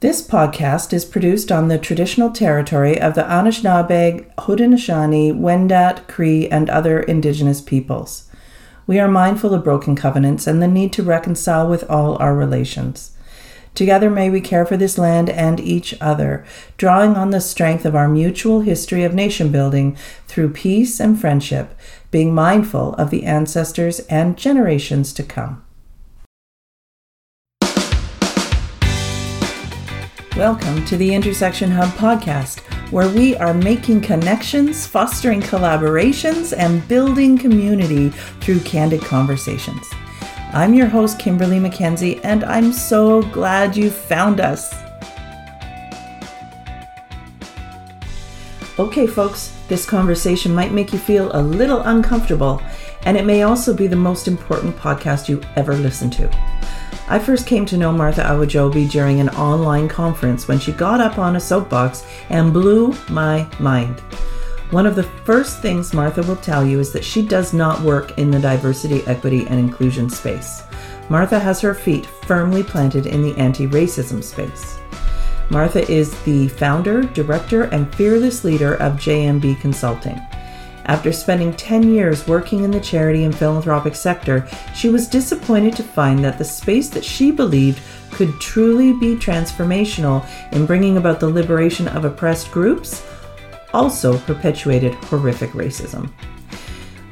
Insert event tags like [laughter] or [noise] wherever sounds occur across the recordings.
This podcast is produced on the traditional territory of the Anishinaabe, Haudenosaunee, Wendat, Cree, and other Indigenous peoples. We are mindful of broken covenants and the need to reconcile with all our relations. Together may we care for this land and each other, drawing on the strength of our mutual history of nation building through peace and friendship, being mindful of the ancestors and generations to come. Welcome to the Intersection Hub podcast, where we are making connections, fostering collaborations, and building community through candid conversations. I'm your host, Kimberly McKenzie, and I'm so glad you found us. Okay, folks, this conversation might make you feel a little uncomfortable, and it may also be the most important podcast you ever listen to. I first came to know Martha Awojobi during an online conference when she got up on a soapbox and blew my mind. One of the first things Martha will tell you is that she does not work in the diversity, equity, and inclusion space. Martha has her feet firmly planted in the anti racism space. Martha is the founder, director, and fearless leader of JMB Consulting. After spending 10 years working in the charity and philanthropic sector, she was disappointed to find that the space that she believed could truly be transformational in bringing about the liberation of oppressed groups also perpetuated horrific racism.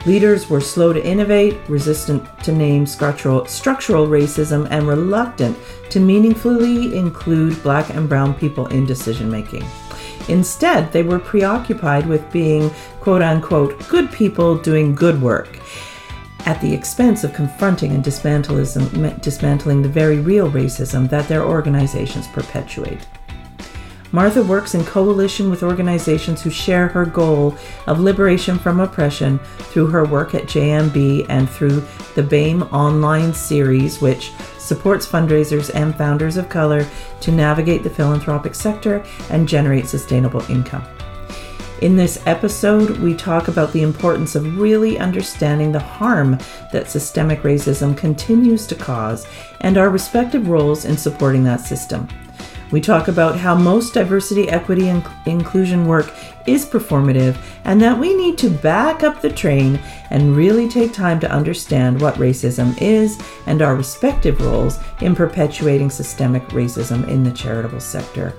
Leaders were slow to innovate, resistant to name structural, structural racism, and reluctant to meaningfully include black and brown people in decision making. Instead, they were preoccupied with being quote unquote good people doing good work at the expense of confronting and dismantling the very real racism that their organizations perpetuate. Martha works in coalition with organizations who share her goal of liberation from oppression through her work at JMB and through the BAME online series, which supports fundraisers and founders of color to navigate the philanthropic sector and generate sustainable income. In this episode, we talk about the importance of really understanding the harm that systemic racism continues to cause and our respective roles in supporting that system. We talk about how most diversity, equity, and inclusion work is performative and that we need to back up the train and really take time to understand what racism is and our respective roles in perpetuating systemic racism in the charitable sector.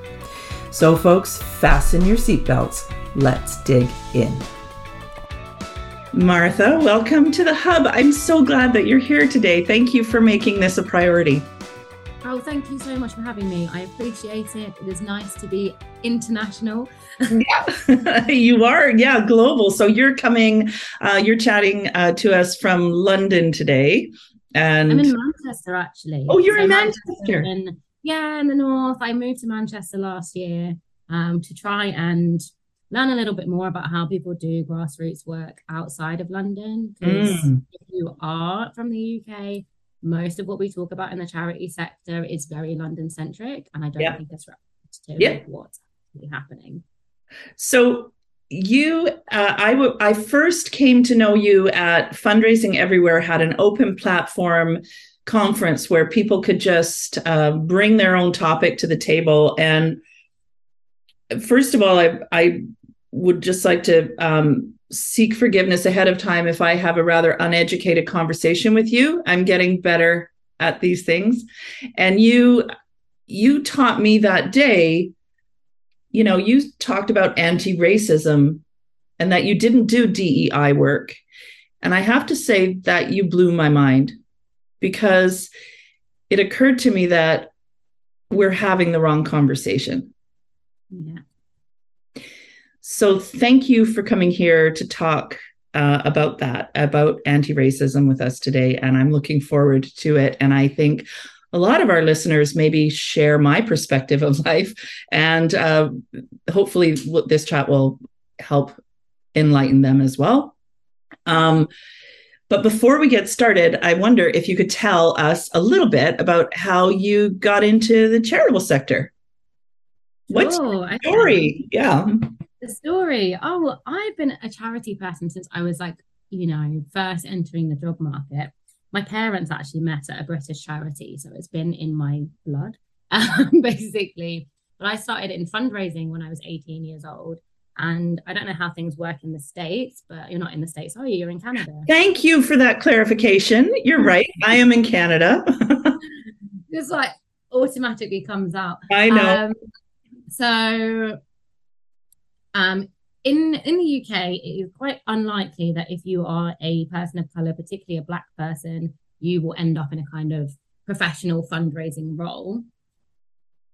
So, folks, fasten your seatbelts. Let's dig in. Martha, welcome to the Hub. I'm so glad that you're here today. Thank you for making this a priority. Oh, thank you so much for having me. I appreciate it. It is nice to be international. yeah, [laughs] you are. Yeah, global. So you're coming, uh, you're chatting uh, to us from London today. And I'm in Manchester actually. Oh, you're so in Manchester. Manchester in, yeah, in the north. I moved to Manchester last year um, to try and learn a little bit more about how people do grassroots work outside of London. Because mm. if you are from the UK, most of what we talk about in the charity sector is very London centric, and I don't think it's representative yeah. of what's actually happening. So you uh, I, w- I first came to know you at fundraising everywhere had an open platform conference where people could just uh, bring their own topic to the table and first of all i, I would just like to um, seek forgiveness ahead of time if I have a rather uneducated conversation with you. I'm getting better at these things. And you you taught me that day, you know, you talked about anti-racism and that you didn't do DEI work. And I have to say that you blew my mind because it occurred to me that we're having the wrong conversation. Yeah. So thank you for coming here to talk uh, about that, about anti racism with us today. And I'm looking forward to it. And I think a lot of our listeners maybe share my perspective of [laughs] life. And uh, hopefully, this chat will help enlighten them as well. Um, but before we get started, I wonder if you could tell us a little bit about how you got into the charitable sector. What's your story? Yeah. The story. Oh, I've been a charity person since I was like, you know, first entering the job market. My parents actually met at a British charity, so it's been in my blood. [laughs] um, basically. But I started in fundraising when I was 18 years old. And I don't know how things work in the States, but you're not in the States, are you? You're in Canada. [laughs] Thank you for that clarification. You're [laughs] right. I am in Canada. Just like automatically comes out. I know. Um, so um, in in the UK, it is quite unlikely that if you are a person of color, particularly a black person, you will end up in a kind of professional fundraising role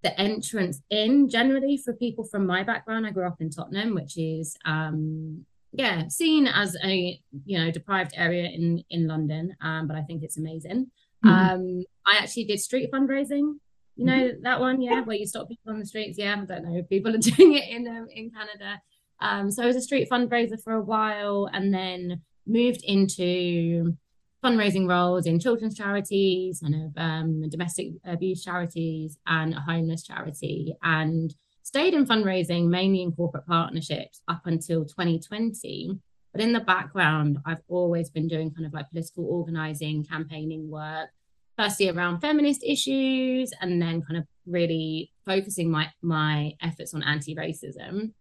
the entrance in generally for people from my background. I grew up in Tottenham, which is um, yeah seen as a you know deprived area in in London, um, but I think it's amazing. Mm-hmm. Um, I actually did street fundraising. You know that one, yeah, where you stop people on the streets. Yeah, I don't know if people are [laughs] doing it in um, in Canada. Um, so I was a street fundraiser for a while, and then moved into fundraising roles in children's charities, kind of um, domestic abuse charities, and a homeless charity, and stayed in fundraising mainly in corporate partnerships up until 2020. But in the background, I've always been doing kind of like political organizing, campaigning work, firstly around feminist issues, and then kind of really focusing my my efforts on anti-racism.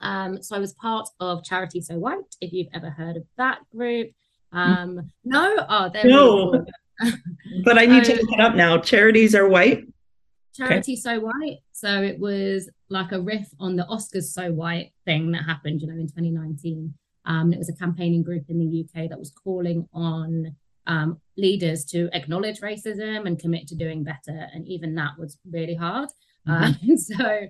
Um, so I was part of Charity So White, if you've ever heard of that group. Um, no, oh, there no. [laughs] but I need so, to look it up now. Charities are white. Charity okay. So White. So it was like a riff on the Oscars So White thing that happened, you know, in 2019. Um, it was a campaigning group in the UK that was calling on um, leaders to acknowledge racism and commit to doing better. And even that was really hard. Mm-hmm. Uh, [laughs] so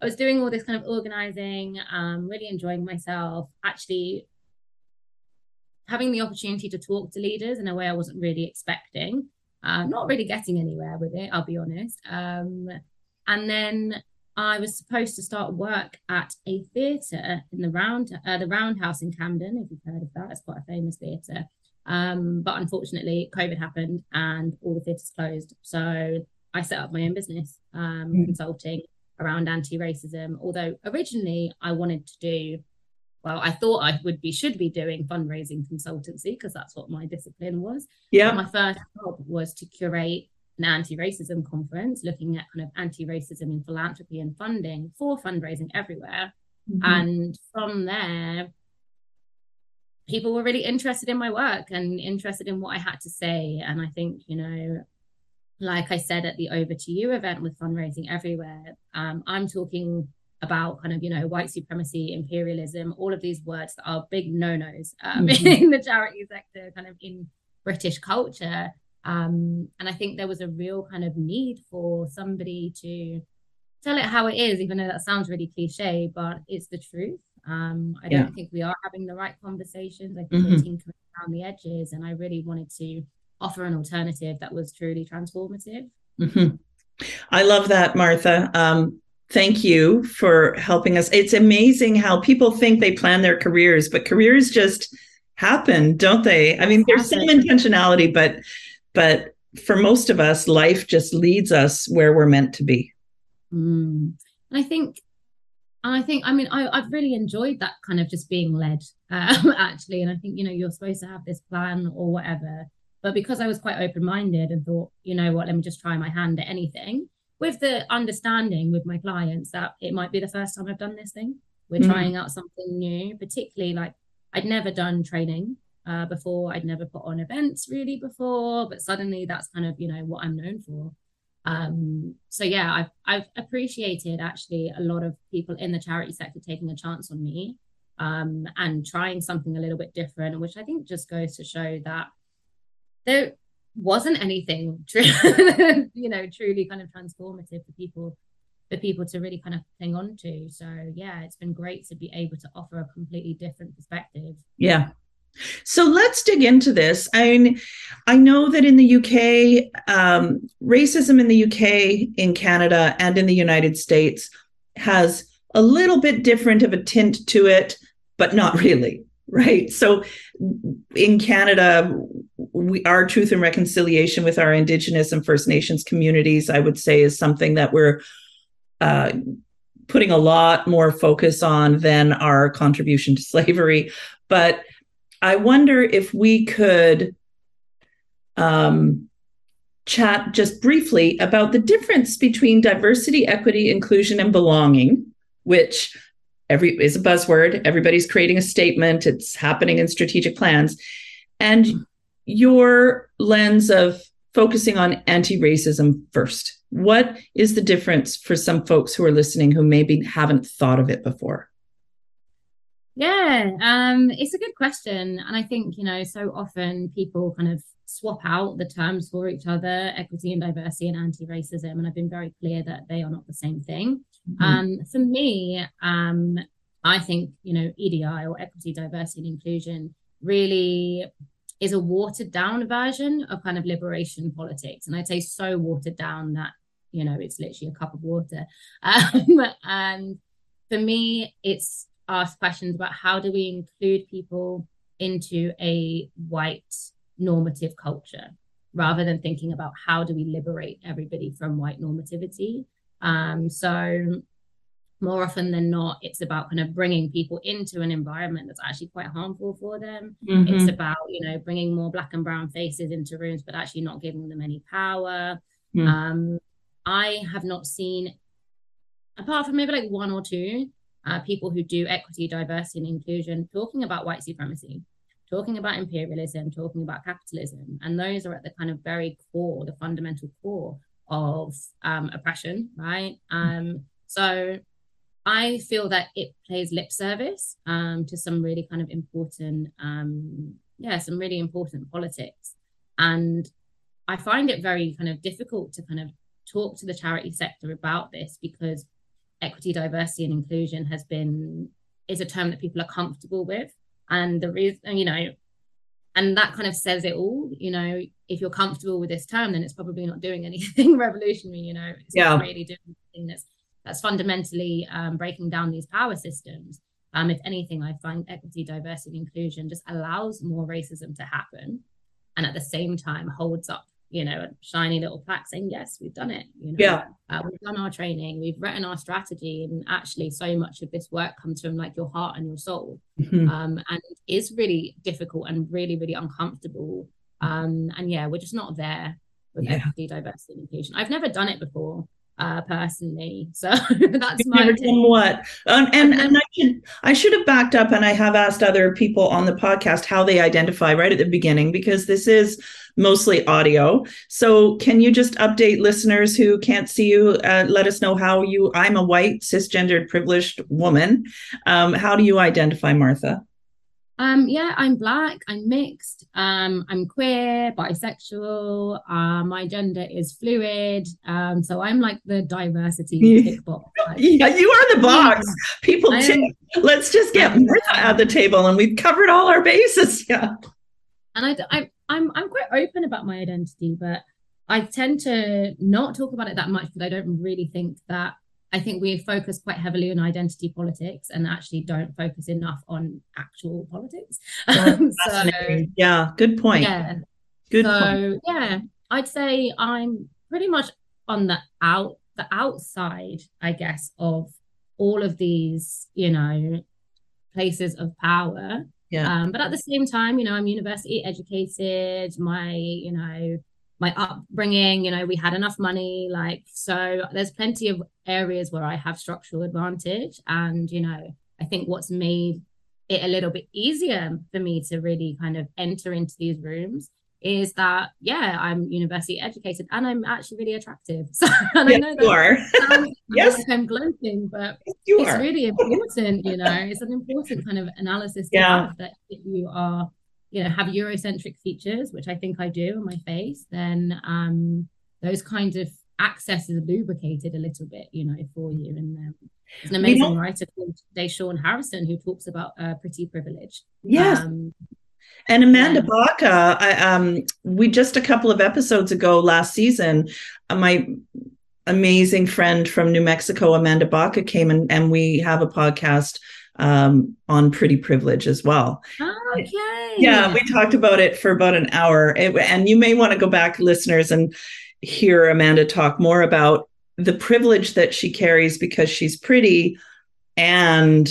I was doing all this kind of organizing, um, really enjoying myself. Actually, having the opportunity to talk to leaders in a way I wasn't really expecting. Uh, not really getting anywhere with it, I'll be honest. Um, and then I was supposed to start work at a theatre in the round uh, the Roundhouse in Camden. If you've heard of that, it's quite a famous theatre. Um, but unfortunately, COVID happened and all the theatres closed. So I set up my own business, um, mm. consulting around anti-racism. Although originally I wanted to do well, I thought I would be should be doing fundraising consultancy because that's what my discipline was. Yeah. But my first job was to curate an anti-racism conference looking at kind of anti-racism in philanthropy and funding for fundraising everywhere. Mm-hmm. And from there, people were really interested in my work and interested in what I had to say. And I think, you know, like I said at the Over to You event with fundraising everywhere, um, I'm talking about kind of you know white supremacy imperialism all of these words that are big no-nos um, [laughs] mm-hmm. in the charity sector kind of in british culture um, and i think there was a real kind of need for somebody to tell it how it is even though that sounds really cliche but it's the truth um, i don't think we are having the right conversations i think mm-hmm. we're tinkering around the edges and i really wanted to offer an alternative that was truly transformative mm-hmm. I love that, Martha. Um, thank you for helping us. It's amazing how people think they plan their careers, but careers just happen, don't they? I mean, there's some intentionality, but but for most of us, life just leads us where we're meant to be. Mm. I think I think, I mean, I, have really enjoyed that kind of just being led, um, [laughs] actually. And I think, you know, you're supposed to have this plan or whatever. But because I was quite open minded and thought, you know what, let me just try my hand at anything, with the understanding with my clients that it might be the first time I've done this thing. We're mm-hmm. trying out something new, particularly like I'd never done training uh, before. I'd never put on events really before, but suddenly that's kind of you know what I'm known for. Um, so yeah, I've I've appreciated actually a lot of people in the charity sector taking a chance on me um, and trying something a little bit different, which I think just goes to show that there wasn't anything [laughs] you know, truly kind of transformative for people for people to really kind of hang on to. So yeah, it's been great to be able to offer a completely different perspective. Yeah. So let's dig into this. I mean, I know that in the UK, um, racism in the UK, in Canada, and in the United States has a little bit different of a tint to it, but not really, [laughs] right? So in Canada, we, our truth and reconciliation with our Indigenous and First Nations communities, I would say, is something that we're uh, putting a lot more focus on than our contribution to [laughs] slavery. But I wonder if we could um, chat just briefly about the difference between diversity, equity, inclusion, and belonging, which every is a buzzword. Everybody's creating a statement. It's happening in strategic plans, and your lens of focusing on anti-racism first. What is the difference for some folks who are listening who maybe haven't thought of it before? Yeah, um, it's a good question. And I think, you know, so often people kind of swap out the terms for each other, equity and diversity and anti-racism. And I've been very clear that they are not the same thing. Mm-hmm. Um, for me, um, I think, you know, EDI or equity, diversity and inclusion really is a watered down version of kind of liberation politics. And I'd say so watered down that, you know, it's literally a cup of water. [laughs] Um, and for me, it's ask questions about how do we include people into a white normative culture rather than thinking about how do we liberate everybody from white normativity. Um, so more often than not, it's about kind of bringing people into an environment that's actually quite harmful for them. Mm-hmm. It's about, you know, bringing more black and brown faces into rooms, but actually not giving them any power. Mm. Um, I have not seen, apart from maybe like one or two, uh, people who do equity, diversity, and inclusion, talking about white supremacy, talking about imperialism, talking about capitalism. And those are at the kind of very core, the fundamental core of um, oppression, right? Um, so I feel that it plays lip service um, to some really kind of important, um, yeah, some really important politics. And I find it very kind of difficult to kind of talk to the charity sector about this because equity, diversity, and inclusion has been is a term that people are comfortable with. And the reason, you know, and that kind of says it all. You know, if you're comfortable with this term, then it's probably not doing [laughs] anything revolutionary. You know, it's yeah. not really doing anything that's that's fundamentally um, breaking down these power systems. Um, if anything, I find equity, diversity, and inclusion just allows more racism to happen, and at the same time holds up you know, a shiny little plaque saying, yes, we've done it. You know, yeah. Uh, we've done our training, we've written our strategy. And actually, so much of this work comes from like your heart and your soul. Mm-hmm. Um, and is really difficult and really, really uncomfortable. Um, and yeah, we're just not there with yeah. equity, diversity, and inclusion. I've never done it before uh, personally. So [laughs] that's my never done what. Um, and and I should I should have backed up, and I have asked other people on the podcast how they identify right at the beginning because this is mostly audio. So can you just update listeners who can't see you? Uh, let us know how you. I'm a white cisgendered privileged woman. Um, how do you identify, Martha? Um, yeah, I'm black, I'm mixed, um, I'm queer, bisexual, uh, my gender is fluid. Um, so I'm like the diversity [laughs] tick box. Yeah, you are the box. People am, let's just get Martha at the table and we've covered all our bases. [laughs] Yeah. And I, I I'm I'm quite open about my identity, but I tend to not talk about it that much because I don't really think that I think we focus quite heavily on identity politics and actually don't focus enough on actual politics. [laughs] Um, so, yeah, good point. Yeah. Good so, point. Yeah, I'd say I'm pretty much on the out the outside, I guess, of all of these, you know, places of power. Yeah. Um, but at the same time, you know, I'm university educated. My, you know, my upbringing you know we had enough money like so there's plenty of areas where i have structural advantage and you know i think what's made it a little bit easier for me to really kind of enter into these rooms is that yeah i'm university educated and i'm actually really attractive [laughs] so and yes, i know [laughs] that you are. yes like i'm gloating but yes, it's are. really important you know it's an important kind of analysis yeah. that if you are you know have eurocentric features which i think i do on my face then um those kinds of access is lubricated a little bit you know for you and um, there's an amazing writer called Da'Shaun Harrison who talks about uh, pretty privilege yes um, and Amanda yeah. Baca, I, um, we just a couple of episodes ago last season, uh, my amazing friend from New Mexico, Amanda Baca, came and, and we have a podcast um, on pretty privilege as well. Okay. Yeah, we talked about it for about an hour. It, and you may want to go back, listeners, and hear Amanda talk more about the privilege that she carries because she's pretty and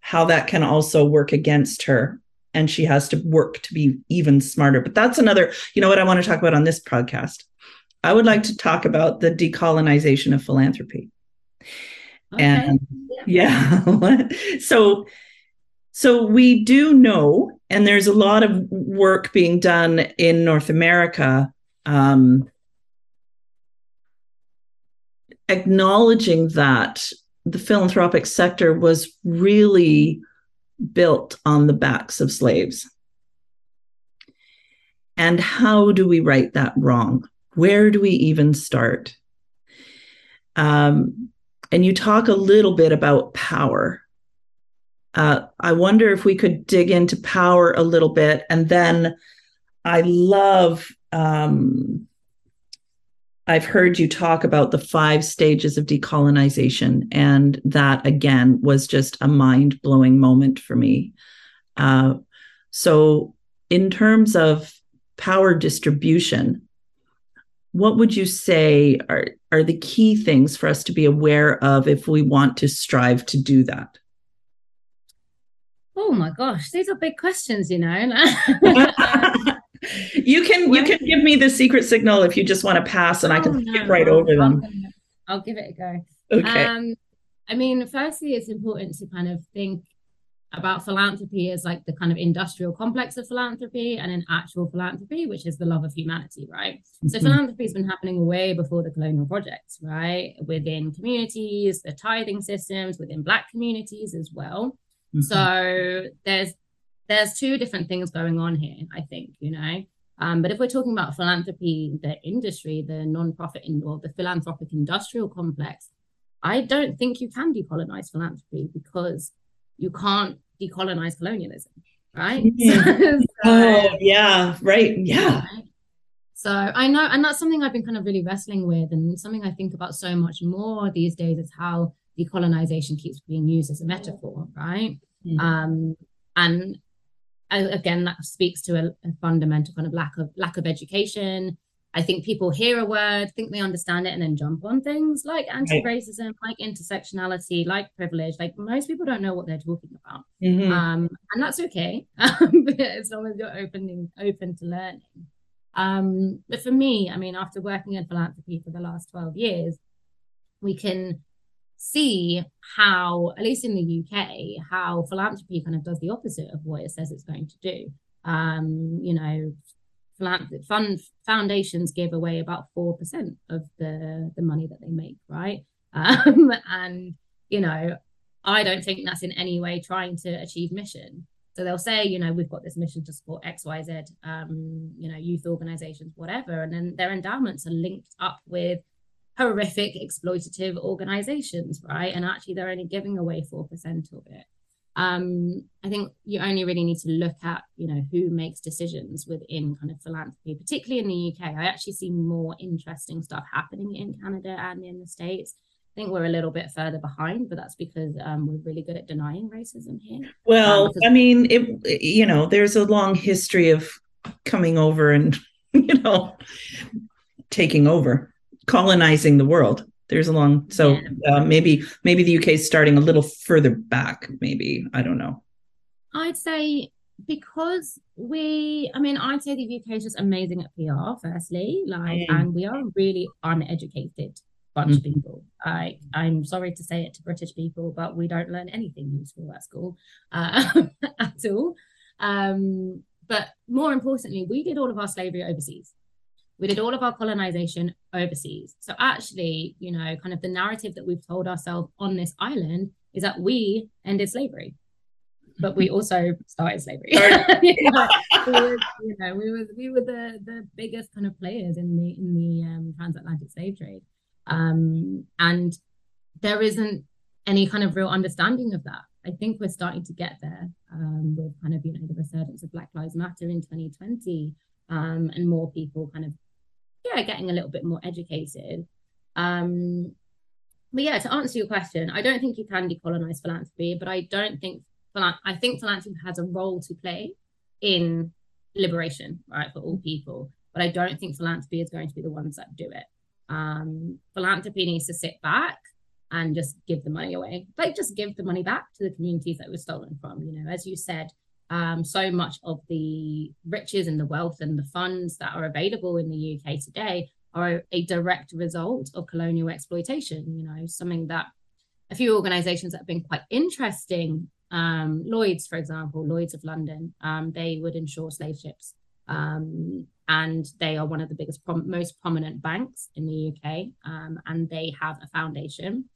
how that can also work against her. And she has to work to be even smarter. But that's another, you know what I want to talk about on this podcast. I would like to talk about the decolonization of philanthropy. Okay. And yeah. [laughs] so so we do know, and there's a lot of work being done in North America, um, acknowledging that the philanthropic sector was really built on the backs of slaves. And how do we right that wrong? Where do we even start? Um, and you talk a little bit about power. Uh, I wonder if we could dig into power a little bit. And then I love, um, I've heard you talk about the five stages of decolonization. And that, again, was just a mind blowing moment for me. Uh, so, in terms of power distribution, what would you say are, are the key things for us to be aware of if we want to strive to do that? Oh my gosh, these are big questions, you know. [laughs] you can you can give me the secret signal if you just want to pass and oh, I can no, skip right I'll, over them. I'll give it a go. Okay. Um, I mean, firstly, it's important to kind of think about philanthropy as like the kind of industrial complex of philanthropy and an actual philanthropy, which is the love of humanity, right? Mm-hmm. So philanthropy has been happening way before the colonial projects, right? Within communities, the tithing systems, within black communities as well. Mm-hmm. So there's there's two different things going on here, I think, you know. Um, but if we're talking about philanthropy, the industry, the non-profit in, or the philanthropic industrial complex, I don't think you can decolonize philanthropy because you can't decolonize colonialism, right? [laughs] Mm. so, oh, yeah, right. Yeah. So I know, and that's something I've been kind of really wrestling with, and something I think about so much more these days is how decolonization keeps being used as a metaphor, right? Mm-hmm. Um, and again, that speaks to a, a, fundamental kind of lack of lack of education, I think people hear a word, think they understand it, and then jump on things like anti-racism, like intersectionality, like privilege. Like most people don't know what they're talking about, mm-hmm. um, and that's okay [laughs] as long as you're opening open to learning. Um, but for me, I mean, after working in philanthropy for the last twelve years, we can see how, at least in the UK, how philanthropy kind of does the opposite of what it says it's going to do. Um, you know, fund foundations give away about 4% of the, the money that they make, right? [laughs] Um, and, you know, I don't think that's in any way trying to achieve mission. So they'll say, you know, we've got this mission to support X, Y, Z, um, you know, youth organizations, whatever. And then their endowments are linked up with horrific exploitative organizations, right? And actually they're only giving away 4% of it um, I think you only really need to look at, you know, who makes decisions within kind of philanthropy, particularly in the UK. I actually see more interesting stuff happening in Canada and in the States. I think we're a little bit further behind, but that's because um, we're really good at denying racism here. Well, um, I mean, it, you know, there's a long history of coming over and, [laughs] you know, taking over, colonizing the world there's a long so yeah. uh, maybe maybe the uk is starting a little further back maybe i don't know i'd say because we i mean i'd say the uk is just amazing at pr firstly like mm. and we are really uneducated bunch mm. of people i i'm sorry to say it to british people but we don't learn anything useful at school uh, [laughs] at all um, but more importantly we did all of our slavery overseas we did all of our colonization overseas. So actually, you know, kind of the narrative that we've told ourselves on this island is that we ended slavery, but we [laughs] also started slavery. you, know, [laughs] we were, you know, we were we were the the biggest kind of players in the in the um, transatlantic slave trade, um, and there isn't any kind of real understanding of that. I think we're starting to get there um, with kind of you know the resurgence of Black Lives Matter in 2020 um, and more people kind of yeah, getting a little bit more educated. Um, but yeah, to answer your question, I don't think you can decolonize philanthropy, but I don't think I think philanthropy has a role to play in liberation, right, for all people. But I don't think philanthropy is going to be the ones that do it. Um, philanthropy needs to sit back and just give the money away, like just give the money back to the communities that was stolen from. You know, as you said, um, so much of the riches and the wealth and the funds that are available in the UK today are a direct result of colonial exploitation. You know, something that a few organizations that have been quite interesting. Um, Lloyd's, for example, Lloyd's of London, um, they would insure slave ships. Um, and they are one of the biggest, prom- most prominent banks in the UK. Um, and they have a foundation.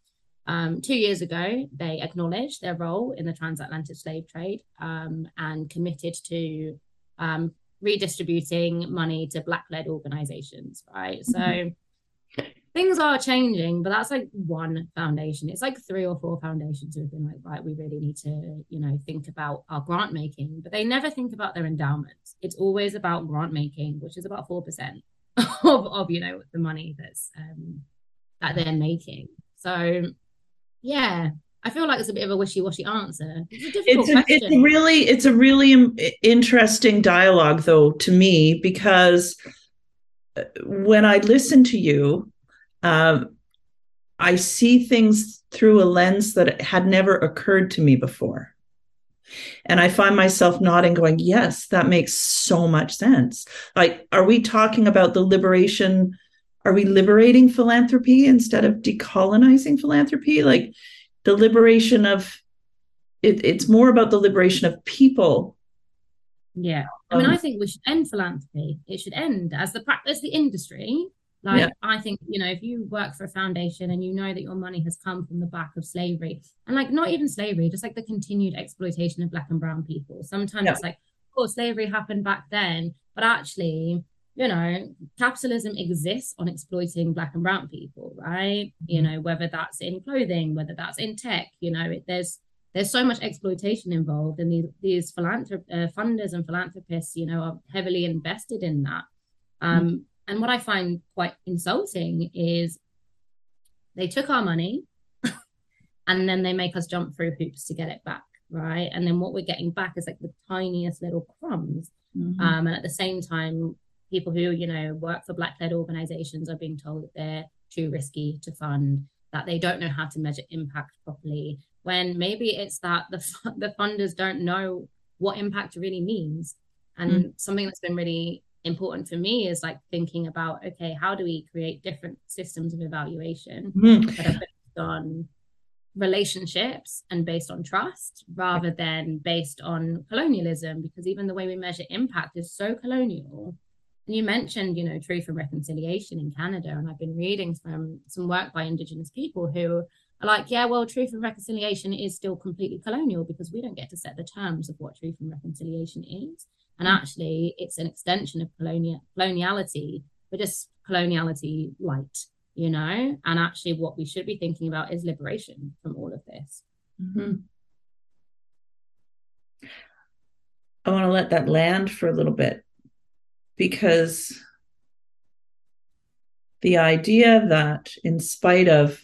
Um, two years ago, they acknowledged their role in the transatlantic slave trade um, and committed to redistributing money to black led organizations, right? Mm-hmm. So things are changing, but that's like one foundation. It's like three or four foundations who have been like, right, we really need to, you know, think about our grant making, but they never think about their endowments. It's always about grant making, which is about 4% [laughs] of, of you know, the money that's um, that they're making. So yeah, I feel like it's a bit of a wishy-washy answer. It's a it's a, It's a really, it's a really interesting dialogue, though, to me, because uh, when I listen to you, um, I see things through a lens that had never occurred to me before. And I find myself nodding, going, Yes, that makes so much sense. Like, are we talking about the liberation? Are we liberating philanthropy instead of decolonizing philanthropy? Like, the liberation of it, it's more about the liberation of people yeah i mean um, i think we should end philanthropy it should end as the as the industry like yeah. i think you know if you work for a foundation and you know that your money has come from the back of slavery and like not even slavery just like the continued exploitation of black and brown people sometimes yeah. it's like of course slavery happened back then but actually you know, capitalism exists on exploiting black and brown people, right? You mm-hmm. know, whether that's in clothing, whether that's in tech, you know, it, there's there's so much exploitation involved, and these these philanthrop- uh, funders and philanthropists, you know, are heavily invested in that. Um, mm. And what I find quite insulting is they took our money, [laughs] and then they make us jump through hoops to get it back, right? And then what we're getting back is like the tiniest little crumbs. Mm-hmm. Um, and at the same time, people who you know work for black-led organizations are being told that they're too risky to fund that they don't know how to measure impact properly when maybe it's that the, [laughs] the funders don't know what impact really means and mm. something that's been really important for me is like thinking about okay how do we create different systems of evaluation mm. that are based on relationships and based on trust rather than based on colonialism because even the way we measure impact is so colonial you mentioned, you know, truth and reconciliation in Canada, and I've been reading some some work by Indigenous people who are like, yeah, well, truth and reconciliation is still completely colonial because we don't get to set the terms of what truth and reconciliation is. And mm. actually, it's an extension of colonial coloniality, but just coloniality light, you know. And actually, what we should be thinking about is liberation from all of this. Mm-hmm. I want to let that land for a little bit because the idea that, in spite of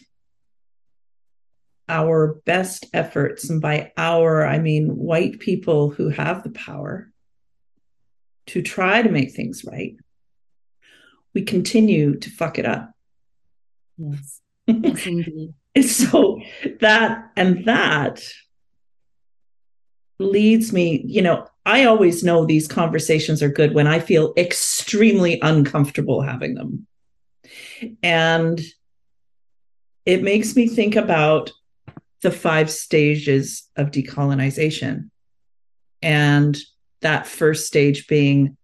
our best efforts, and by our, I mean white people who have the power to try to make things right, we continue to fuck it up. Yes. [laughs] Yes, indeed. so that and that leads me, you know, I always know these conversations are good when I feel extremely uncomfortable having them. And it makes me think about the five stages of decolonization. And that first stage being,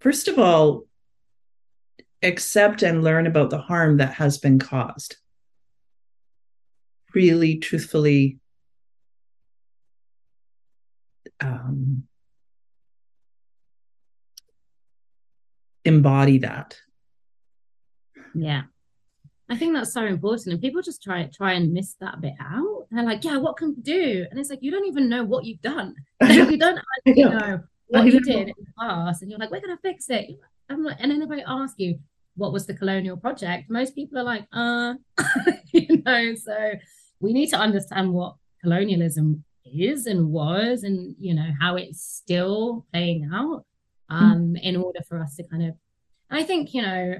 first of all, accept and learn about the harm that has been caused. Really, truthfully, um, embody that. Yeah. I think that's so important. And people just try try and miss that bit out. They're like, yeah, what can we do? And it's like, you don't even know what you've done. [laughs] you don't actually know what you did in the past. And you're like, we're gonna fix it. Like, and then if I ask you, what was the colonial project? Most people are like, uh, [laughs] you know, so we need to understand what colonialism is and was and you know how it's still playing out Mm. um, mm. in order for us to kind of, I think, you know,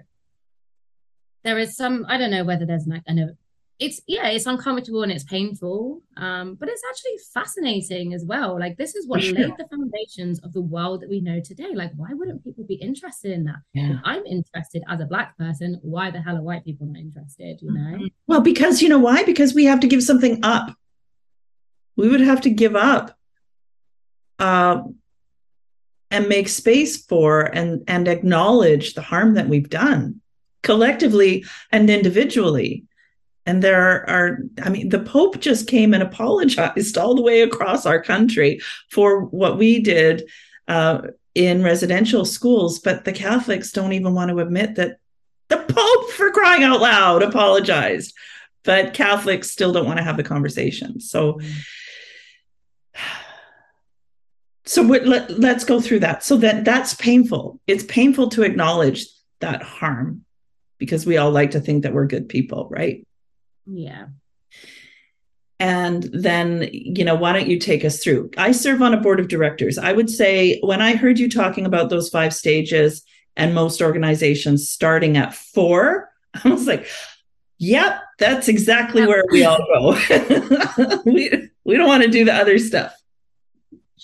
there is some, I don't know whether there's like, kind of, it's yeah it's uncomfortable and it's painful um but it's actually fascinating as well like this is what sure. laid the foundations of the world that we know today like why wouldn't people be interested in that yeah. i'm interested as a black person why the hell are white people not interested you know mm-hmm. well because you know why because we have to give something up we would have to give up uh, and make space for and and acknowledge the harm that we've done collectively and individually. And there are i mean the pope just came and apologized [laughs] all the way across our country for what we did uh, in residential schools but the catholics don't even want to admit that the pope for crying out loud apologized. But catholics still don't want to have the conversation. So so let, let's go through that so that that's painful it's painful to acknowledge that harm because we all like to think that we're good people right yeah. And then, you know, why don't you take us through? I serve on a board of directors. I would say when I heard you talking about those five stages and most organizations starting at four, [laughs] I was like, yep, that's exactly where we all go. [laughs] we, we don't want to do the other stuff.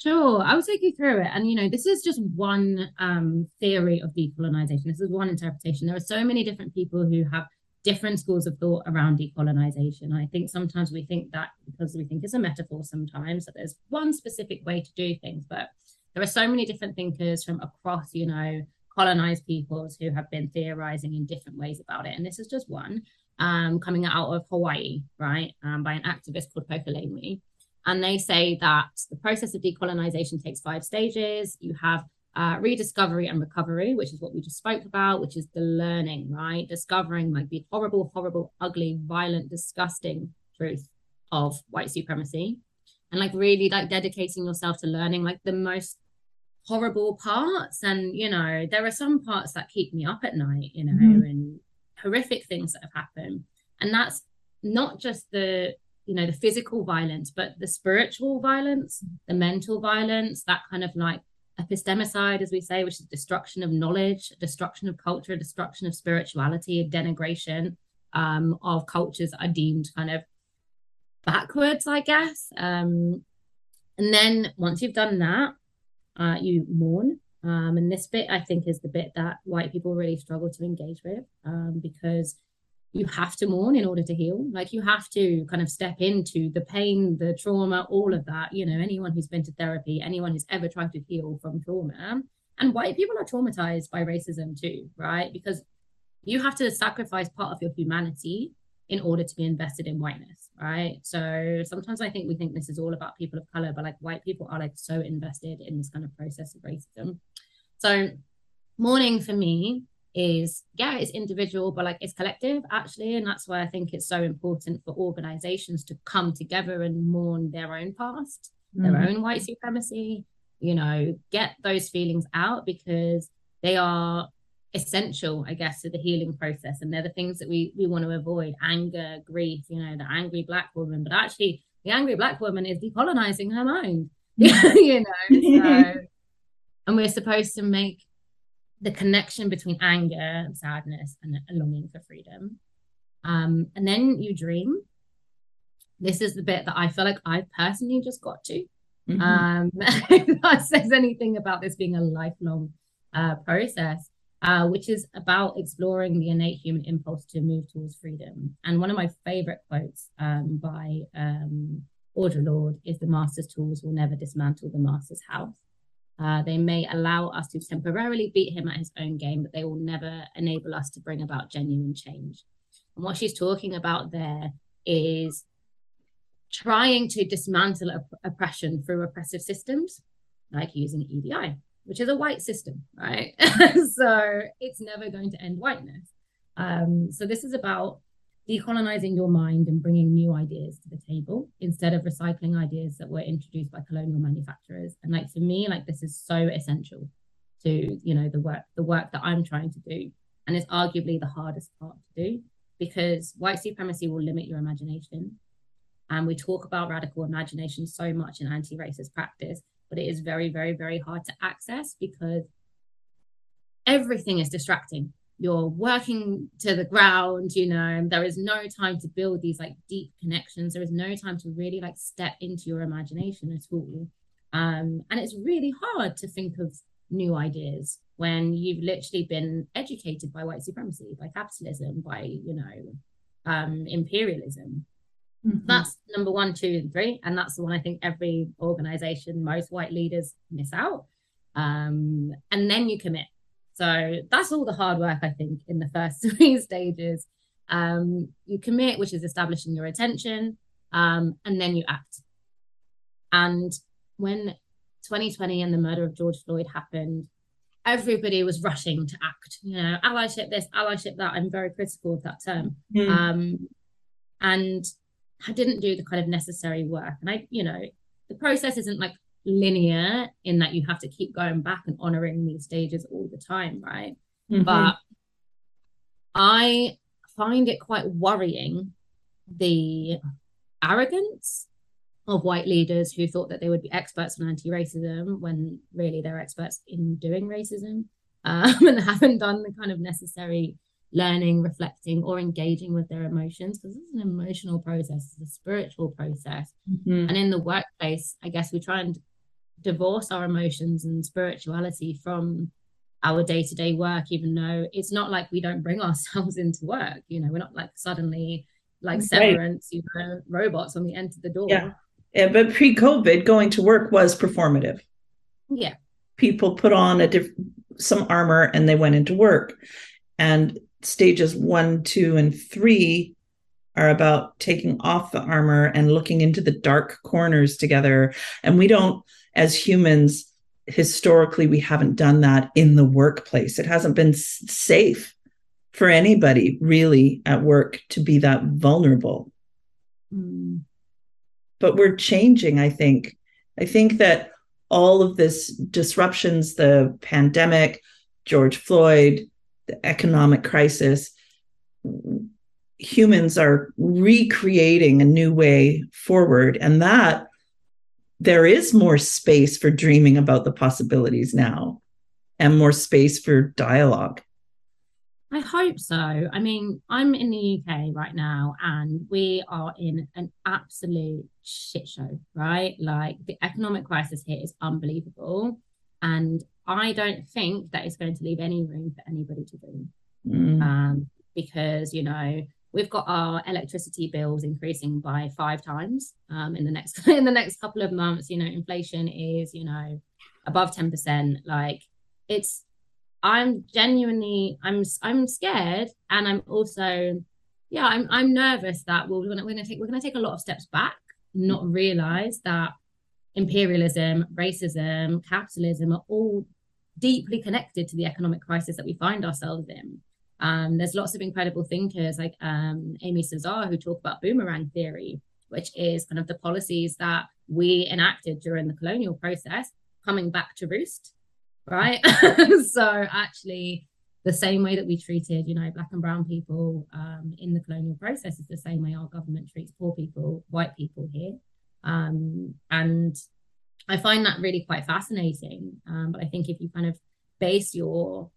Sure, I will take you through it. And you know, this is just one um, theory of decolonization. This is one interpretation. There are so many different people who have different schools of thought around decolonization. I think sometimes we think that because we think it's a metaphor sometimes that there's one specific way to do things, but there are so many different thinkers from across, you know, colonized peoples who have been theorizing in different ways about it. And this is just one um, coming out of Hawaii, right, um, by an activist called Poka Laenui. And they say that the process of decolonization takes five stages. You have uh, rediscovery and recovery, which is what we just spoke about, which is the learning, right? Discovering like the horrible, horrible, ugly, violent, disgusting truth of white supremacy. And like really like dedicating yourself to learning like the most horrible parts. And, you know, there are some parts that keep me up at night, you know, mm-hmm. and horrific things that have happened. And that's not just the you know the physical violence but the spiritual violence the mental violence that kind of like epistemicide, as we say, which is destruction of knowledge, destruction of culture, destruction of spirituality, a denigration um, of cultures are deemed kind of backwards, I guess. Um, and then once you've done that, uh, you mourn. Um, and this bit, I think, is the bit that white people really struggle to engage with um, because you have to mourn in order to heal. Like you have to kind of step into the pain, the trauma, all of that. You know, anyone who's been to therapy, anyone who's ever tried to heal from trauma, and white people are traumatized by racism too, right? Because you have to sacrifice part of your humanity in order to be invested in whiteness, right? So sometimes I think we think this is all about people of color, but like white people are like so invested in this kind of process of racism. So mourning for me is yeah it's individual but like it's collective actually and that's why i think it's so important for organizations to come together and mourn their own past mm-hmm. their own white supremacy you know get those feelings out because they are essential i guess to the healing process and they're the things that we we want to avoid anger grief you know the angry black woman but actually the angry black woman is decolonizing her mind [laughs] you know so, [laughs] and we're supposed to make the connection between anger and sadness and a longing for freedom. Um, and then you dream. This is the bit that I feel like I personally just got to. Mm-hmm. Um, [laughs] if that says anything about this being a lifelong uh, process, uh, which is about exploring the innate human impulse to move towards freedom. And one of my favorite quotes um, by um, Audre Lorde is The master's tools will never dismantle the master's house. Uh, they may allow us to temporarily beat him at his own game, but they will never enable us to bring about genuine change. And what she's talking about there is trying to dismantle op- oppression through oppressive systems, like using EDI, which is a white system, right? [laughs] so it's never going to end whiteness. Um, so this is about decolonizing your mind and bringing new ideas to the table instead of recycling ideas that were introduced by colonial manufacturers. And like for me like this is so essential to you know the work the work that i'm trying to do. And it's arguably the hardest part to do because white supremacy will limit your imagination. And we talk about radical imagination so much in anti-racist practice but it is very very very hard to access because everything is distracting you're working to the ground you know there is no time to build these like deep connections. There is no time to really like step into your imagination at all. Um, and it's really hard to think of new ideas when you've literally been educated by white supremacy by capitalism by you know um, imperialism. Mm-hmm. that's number one two and three and that's the one i think every organization most white leaders miss out. Um, and then you commit so that's all the hard work, I think, in the first [laughs] three stages. Um, you commit, which is establishing your attention, um, and then you act. And when 2020 and the murder of George Floyd happened, everybody was rushing to act. You know, allyship this, allyship that. I'm very critical of that term. Mm. Um, and I didn't do the kind of necessary work. And I, you know, the process isn't like linear in that you have to keep going back and honoring these stages all the time, right? Mm-hmm. But I find it quite worrying the arrogance of white leaders who thought that they would be experts on anti-racism when really they're experts in doing racism um, [laughs] and haven't done the kind of necessary learning, reflecting, or engaging with their emotions because it's an emotional process, it's a spiritual process. Mm-hmm. And in the workplace, I guess we try and divorce our emotions and spirituality from our day-to-day work even though it's not like we don't bring [laughs] ourselves into work you know we're not like suddenly like severance right. you know robots when we enter the door. Yeah. Yeah but pre-covid going to work was performative. Yeah. People put on a diff- some armor and they went into work. And stages one two and three are about taking off the armor and looking into the dark corners together. And we don't as humans historically we haven't done that in the workplace. It hasn't been safe for anybody really at work to be that vulnerable. Mm. but we're changing i think. I think that all of this disruptions the pandemic george floyd the economic crisis humans are recreating a new way forward. And that there is more space for dreaming about the possibilities now and more space for dialogue. I hope so. I mean, I'm in the UK right now and we are in an absolute shit show, right? Like the economic crisis here is unbelievable. And I don't think that it's going to leave any room for anybody to dream. Mm. Um, because, you know, we've got our electricity bills increasing by five times um, in the next [laughs] in the next couple of months. You know, inflation is you know above ten percent. Like it's, I'm genuinely, I'm I'm scared, and I'm also, yeah, I'm I'm nervous that we're gonna we're gonna take we're gonna take a lot of steps back, not realize that imperialism, racism, capitalism are all deeply connected to the economic crisis that we find ourselves in. Um, there's lots of incredible thinkers like um, Aimé Césaire who talk about boomerang theory, which is kind of the policies that we enacted during the colonial process coming back to roost, right? [laughs] so actually, the same way that we treated, you know, black and brown people um, in the colonial process is the same way our government treats poor people, white people here. Um, and I find that really quite fascinating. Um, but I think if you kind of base your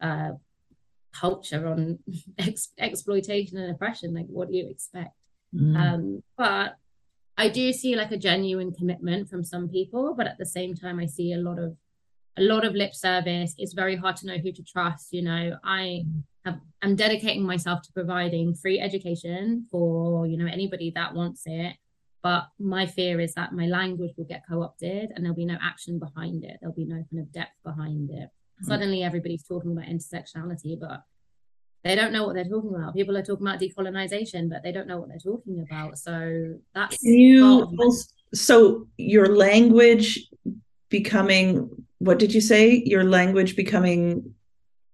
uh, culture on [laughs] ex- exploitation and oppression like what do you expect? Mm. um but i do see like a genuine commitment from some people but at the same time i see a lot of a lot of lip service. It's very hard to know who to trust you know. I have i'm dedicating myself to providing free education for you know anybody that wants it but my fear is that my language will get co-opted and there'll be no action behind it. There'll be no kind of depth behind it suddenly everybody's talking about intersectionality, but they don't know what they're talking about. People are talking about decolonization, but they don't know what they're talking about. So that's Can you so your language becoming what did you say? Your language becoming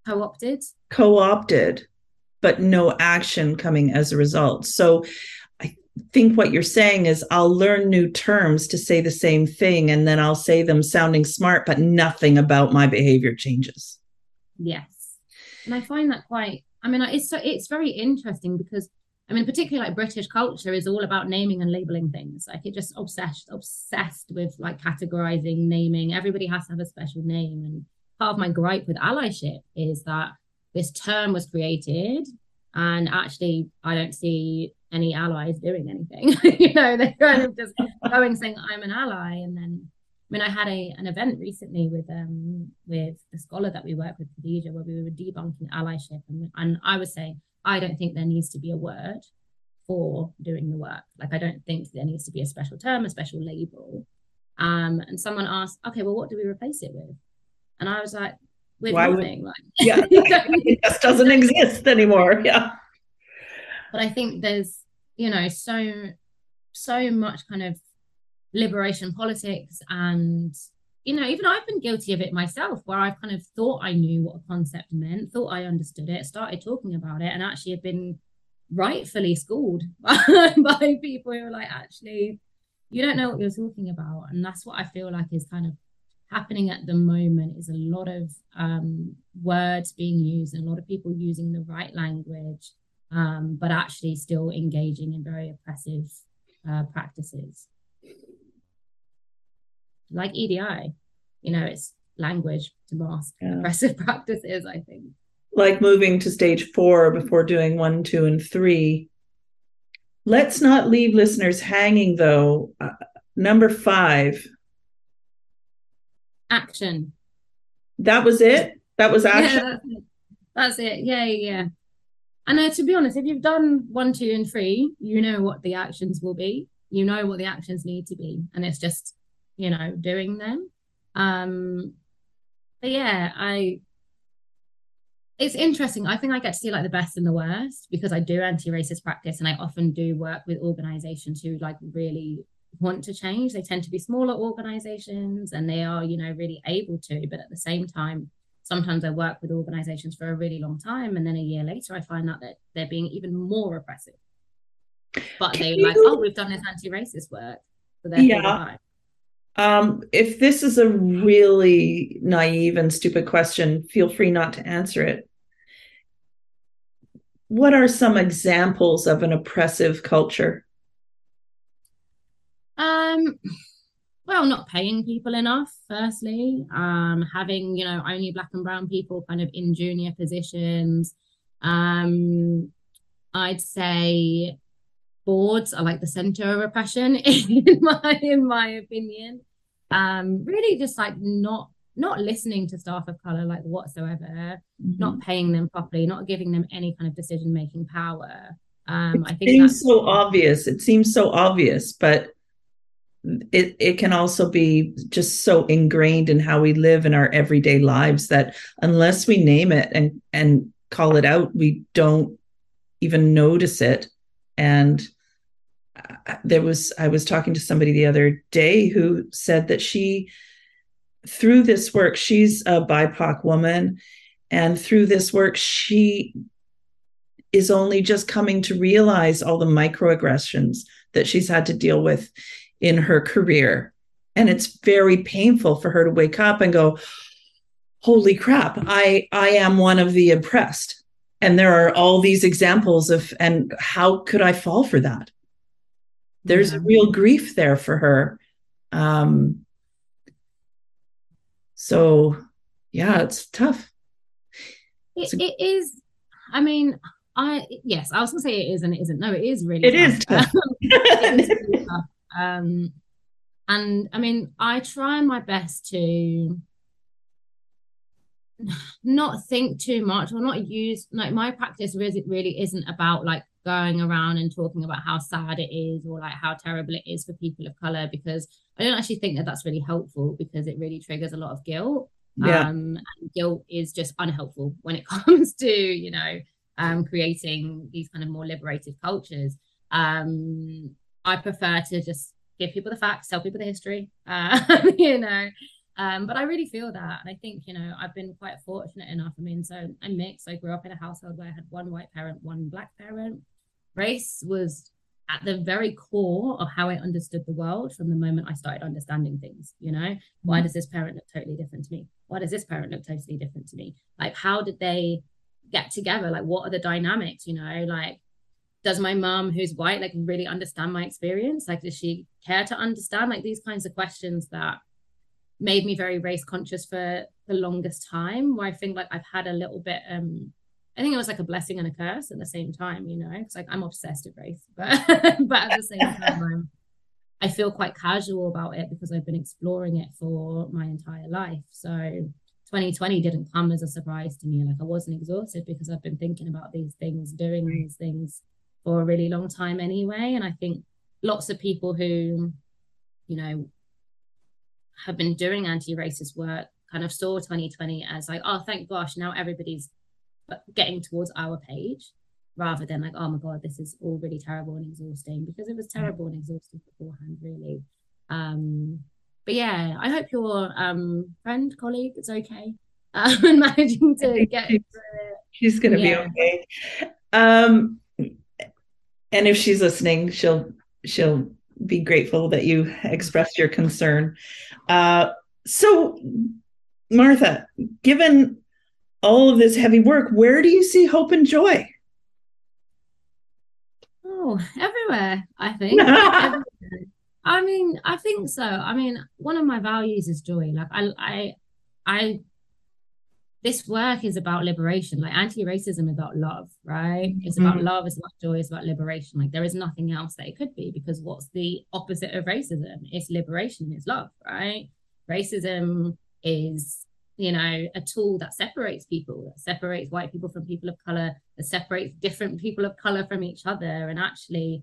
co-opted. Co-opted, but no action coming as a result. So think what you're saying is I'll learn new terms to say the same thing and then I'll say them sounding smart, but nothing about my behavior changes. Yes. And I find that quite, I mean, it's so, it's very interesting because I mean, particularly like British culture is all about naming and labeling things. Like it just obsessed, obsessed with like categorizing, naming. Everybody has to have a special name. And part of my gripe with allyship is that this term was created and actually I don't see any allies doing anything. [laughs] you know, they're kind of just going saying I'm an ally, and then I mean, I had a an event recently with um with the scholar that we work with, Khadija, where we were debunking allyship, and and I was saying I don't think there needs to be a word for doing the work. Like I don't think there needs to be a special term, a special label. Um, and someone asked, okay, well, what do we replace it with? And I was like, with Why nothing. Would, like, yeah, [laughs] it just doesn't exist anymore. Yeah. But I think there's, you know, so so much kind of liberation politics and you know even i've been guilty of it myself where i've kind of thought i knew what a concept meant thought i understood it started talking about it and actually have been rightfully schooled [laughs] by people who are like actually you don't know what you're talking about. And that's what i feel like is kind of happening at the moment is a lot of um, words being used and a lot of people using the right language um, but actually still engaging in very oppressive uh, practices like EDI. You know, it's language to mask yeah. oppressive [laughs] practices, I think. Like moving to stage four before doing one, two, and three. Let's not leave listeners hanging, though. Uh, number five action. That was it? That was action? Yeah, that's, it. that's it. Yeah, yeah. And uh, to be honest, if you've done one, two, and three, you know what the actions will be. You know what the actions need to be. And it's just you know, doing them. Um, but yeah, I it's interesting. I think I get to see like the best and the worst because I do anti-racist practice and I often do work with organizations who like really want to change. They tend to be smaller organizations and they are, you know, really able to, but at the same time, sometimes I work with organizations for a really long time and then a year later I find out that they're being even more oppressive. But they're like, oh, we've done this anti-racist work. So yeah. Um, if this is a really naive and stupid question, feel free not to answer it. What are some examples of an oppressive culture? Um, well, not paying people enough, firstly, um, having, you know, only black and brown people kind of in junior positions. Um, I'd say boards are like the center of oppression [laughs] in my in my opinion um really just like not not listening to staff of color like whatsoever mm-hmm. not paying them properly not giving them any kind of decision making power um it i think seems so obvious it seems so obvious but it, it can also be just so ingrained in how we live in our everyday lives that unless we name it and and call it out we don't even notice it. And there was I was talking to somebody the other day who said that she through this work she's a BIPOC woman and through this work she is only just coming to realize all the microaggressions that she's had to deal with in her career. And it's very painful for her to wake up and go holy crap i i am one of the oppressed. And there are all these examples of and how could i fall for that? There's a real grief there for her. Um so yeah it's tough. It's it, a- it is i mean i yes i was gonna say it is and it isn't. No it is really it tough. is tough. [laughs] it is really tough. Um and i mean i try my best to not think too much or not use like my practice really really isn't about like going around and talking about how sad it is or like how terrible it is for people of color because I don't actually think that that's really helpful because it really triggers a lot of guilt. Yeah. Um, and guilt is just unhelpful when it [laughs] comes to, you know, um, creating these kind of more liberated cultures. Um, I prefer to just give people the facts, tell people the history, uh, [laughs] you know. Um, but I really feel that. And I think, you know, I've been quite fortunate enough. I mean, so I'm mixed. I grew up in a household where I had one white parent, one black parent race was at the very core of how I understood the world from the moment I started understanding things. You know, why mm-hmm. does this parent look totally different to me? Why does this parent look totally different to me? Like, how did they get together? Like, what are the dynamics? You know, like, does my mom, who's white, like really understand my experience? Like, does she care to understand? Like, these kinds of questions that made me very race conscious for the longest time. Where I think like I've had a little bit um I think it was like a blessing and a curse at the same time, you know, because like I'm obsessed with race, [laughs] but but at the same time, I'm, I feel quite casual about it because I've been exploring it for my entire life. So 2020 didn't come as a surprise to me. Like I wasn't exhausted because I've been thinking about these things, doing these things for a really long time anyway. And I think lots of people who, you know, have been doing anti-racist work kind of saw 2020 as like, oh, thank gosh, now everybody's getting towards our page rather than like, oh my God, this is all really terrible and exhausting because it was terrible and exhausting beforehand, really. Um, but yeah, I hope your um, friend, colleague is okay [laughs] um, [laughs] managing to get through it. She's going to yeah. be okay. Um, and if she's listening, she'll she'll be grateful that you expressed your concern. Uh, so, Martha, given all of this heavy work, where do you see hope and joy? Oh, everywhere, I think. [laughs] everywhere. I mean, I think so. I mean, one of my values is joy. Like I I I this work is about liberation. Like anti-racism is about love, right? Mm-hmm. It's about love, it's about joy, it's about liberation. Like there is nothing else that it could be because what's the opposite of racism? It's liberation, it's love, right? Racism is you know, a tool that separates people, that separates white people from people of color, that separates different people of color from each other. And actually,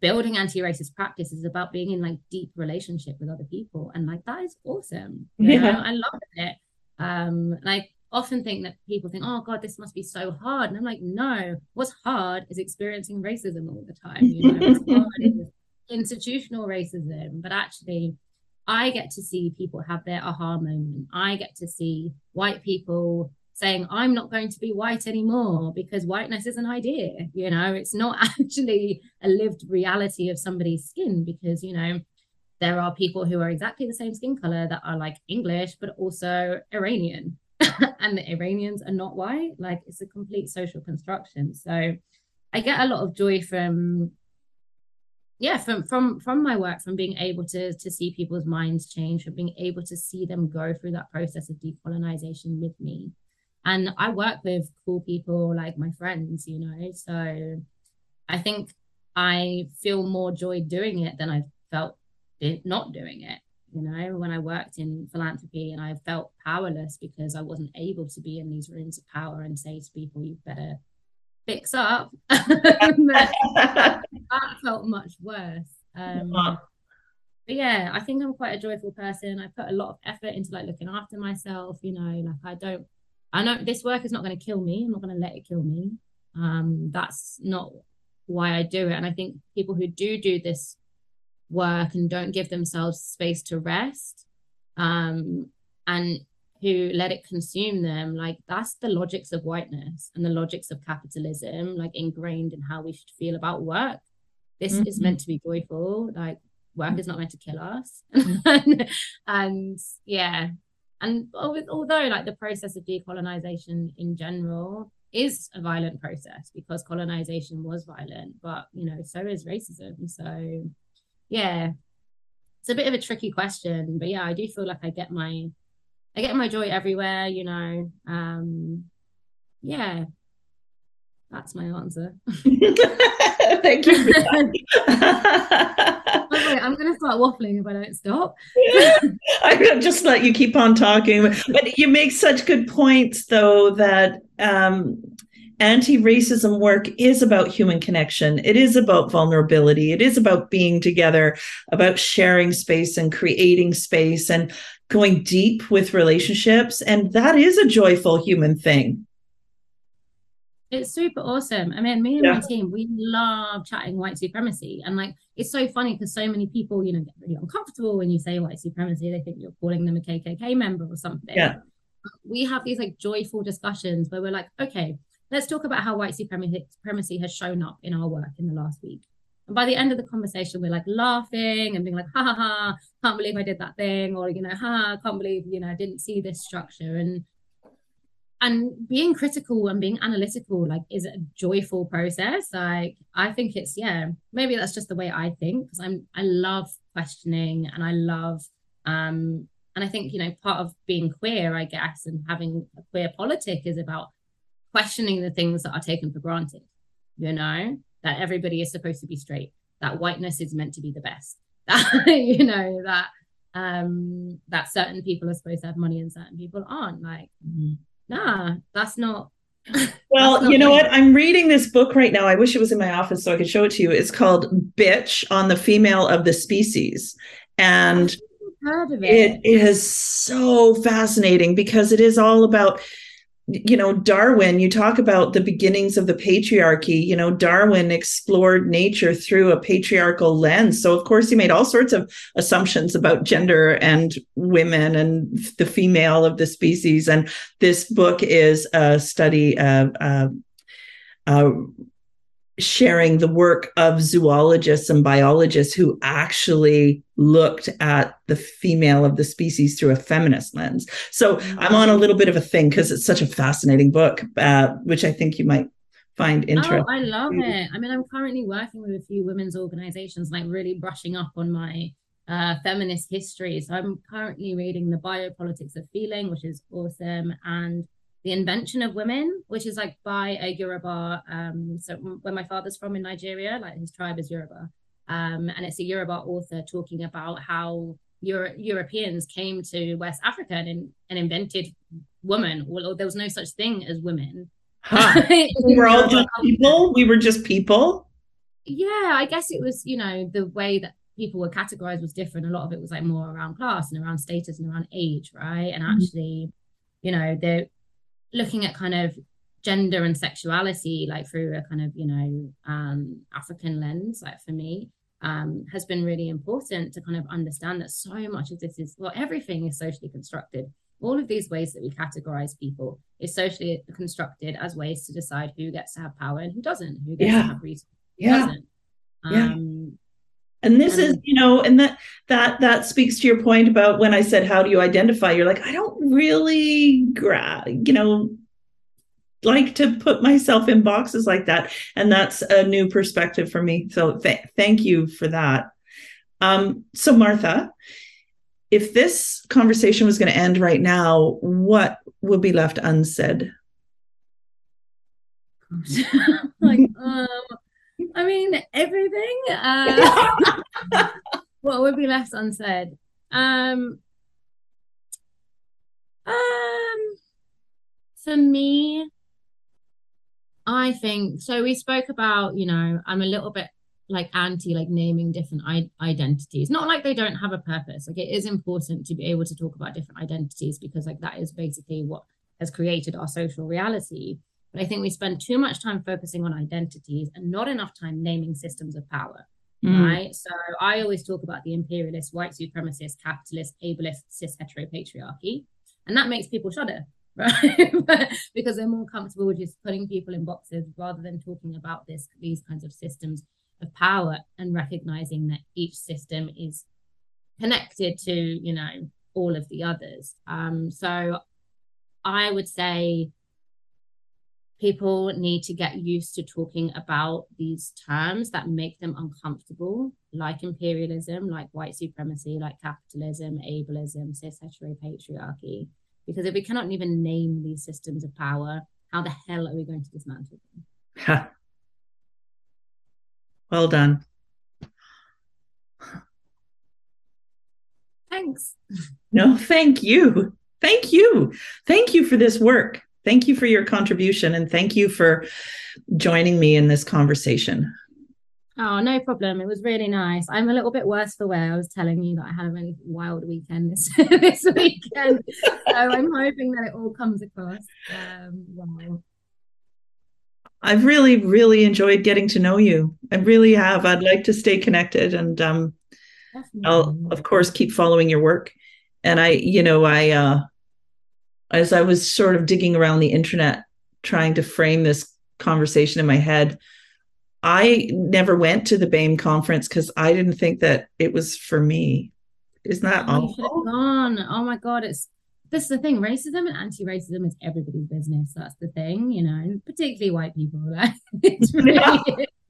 building anti-racist practice is about being in like deep relationship with other people. And like that is awesome. You yeah. know, I love it. Um, and I often think that people think, oh God, this must be so hard. And I'm like, no, what's hard is experiencing racism all the time. You know, what's [laughs] hard is institutional racism, but actually I get to see people have their aha moment. I get to see white people saying, I'm not going to be white anymore because whiteness is an idea. You know, it's not [laughs] actually a lived reality of somebody's skin because, you know, there are people who are exactly the same skin color that are like English, but also Iranian. [laughs] and the Iranians are not white. Like it's a complete social construction. So I get a lot of joy from yeah from from from my work from being able to to see people's minds change from being able to see them go through that process of decolonization with me and i work with cool people like my friends you know so i think i feel more joy doing it than i felt not doing it you know when i worked in philanthropy and i felt powerless because i wasn't able to be in these rooms of power and say to people you better fix up, [laughs] that felt much worse. Um, but yeah, I think I'm quite a joyful person. I put a lot of effort into like looking after myself. You know, like I don't. I know this work is not going to kill me. I'm not going to let it kill me. Um, that's not why I do it. And I think people who do do this work and don't give themselves space to rest um, and who let it consume them like that's the logics of whiteness and the logics of capitalism like ingrained in how we should feel about work this mm-hmm. is meant to be joyful like work is not meant to kill us mm-hmm. [laughs] and yeah and although like the process of decolonization in general is a violent process because colonization was violent but you know so is racism so yeah it's a bit of a tricky question but yeah i do feel like i get my I get my joy everywhere, you know. Um, yeah, that's my answer. [laughs] Thank you. [laughs] I'm going to start waffling if I don't stop. I just let you keep on talking. But you make such good points, though, that um, anti racism work is about human connection. It is about vulnerability. It is about being together, about sharing space and creating space and going deep with relationships. And that is a joyful human thing. It's super awesome. I mean, me and yeah. my team, we love chatting white supremacy. And like, it's so funny because so many people, you know, get really uncomfortable when you say white supremacy. They think you're calling them a KKK member or something. Yeah. We have these like joyful discussions where we're like, okay, let's talk about how white supremacy has shown up in our work in the last week. And by the end of the conversation, we're like laughing and being like, ha ha ha, can't believe I did that thing. Or, you know, ha, can't believe, you know, I didn't see this structure. And and being critical and being analytical like is a joyful process like i think it's yeah maybe that's just the way i think because i'm i love questioning and i love um and i think you know part of being queer i guess and having a queer politic is about questioning the things that are taken for granted. You know that everybody is supposed to be straight. That whiteness is meant to be the best. [laughs] That you know that um that certain people are supposed to have money and certain people aren't. Like, mm-hmm. nah, that's not [laughs] well, you know what? I'm reading this book right now. I wish it was in my office so I could show it to you. It's called Bitch on the Female of the Species. And it. it is so fascinating because it is all about you know darwin you talk about the beginnings of the patriarchy you know darwin explored nature through a patriarchal lens. So of course he made all sorts of assumptions about gender and women and the female of the species. And this book is a study of uh, uh, sharing the work of zoologists and biologists who actually looked at the female of the species through a feminist lens. So I'm on a little bit of a thing because it's such a fascinating book, uh, which I think you might find interesting. Oh, I love it. I mean, I'm currently working with a few women's organizations, like really brushing up on my uh, feminist history. So I'm currently reading The Biopolitics of Feeling, which is awesome, and the Invention of Women, which is like by a Yoruba. Um, so where my father's from in Nigeria, like his tribe is Yoruba. Um, and it's a Yoruba author talking about how Euro- Europeans came to West Africa and, and invented women. Well, there was no such thing as women. Huh. [laughs] we were all just people. We were just people. Yeah, I guess it was, you know, the way that people were categorized was different. A lot of it was like more around class and around status and around age, right? And mm-hmm. actually, you know, there looking at kind of gender and sexuality like through a kind of you know um, african lens like for me um, has been really important to kind of understand that so much of this is well everything is socially constructed all of these ways that we categorize people is socially constructed as ways to decide who gets to have power and who doesn't who gets yeah. to have resources yeah. doesn't yeah. Um, and this is you know and that that that speaks to your point about when i said how do you identify? You're like i don't really gra- you know like to put myself in boxes like that. And that's a new perspective for me. So th- thank you for that. Um, so martha if this conversation was going to end right now what would be left unsaid? [laughs] Like um I mean, everything. Uh, [laughs] what would be left unsaid? Um, um, for me, I think so. We spoke about, you know, I'm a little bit like anti like naming different I- identities. Not like they don't have a purpose. Like it is important to be able to talk about different identities because like that is basically what has created our social reality. But I think we spend too much time focusing on identities and not enough time naming systems of power. Mm. Right. So I always talk about the imperialist, white supremacist, capitalist, ableist, cis heteropatriarchy. And that makes people shudder, [laughs] right? because they're more comfortable with just putting people in boxes rather than talking about this these kinds of systems of power and recognizing that each system is connected to, you know, all of the others. Um, so I would say people need to get used to talking about these terms that make them uncomfortable, like imperialism, like white supremacy, like capitalism, ableism, cis heteropatriarchy. Because if we cannot even name these systems of power, how the hell are we going to dismantle them? well done. Thanks. No, thank you. Thank you. Thank you for this work. Thank you for your contribution and thank you for joining me in this conversation. Oh, no problem. It was really nice. I'm a little bit worse for wear. I was telling you that I had a really wild weekend this, [laughs] this weekend. so I'm hoping that it all comes across. Um, wow. I've really, really enjoyed getting to know you. I really have. I'd like to stay connected and um, I'll, of course, keep following your work. And I, you know, I, uh, as I was sort of digging around the internet trying to frame this conversation in my head, I never went to the BAME conference because I didn't think that it was for me. Isn't that oh, awful? Gone. Oh my god, it's this is the thing. Racism and anti-racism is everybody's business. That's the thing, you know, and particularly white people. [laughs] Like, it's really, yeah.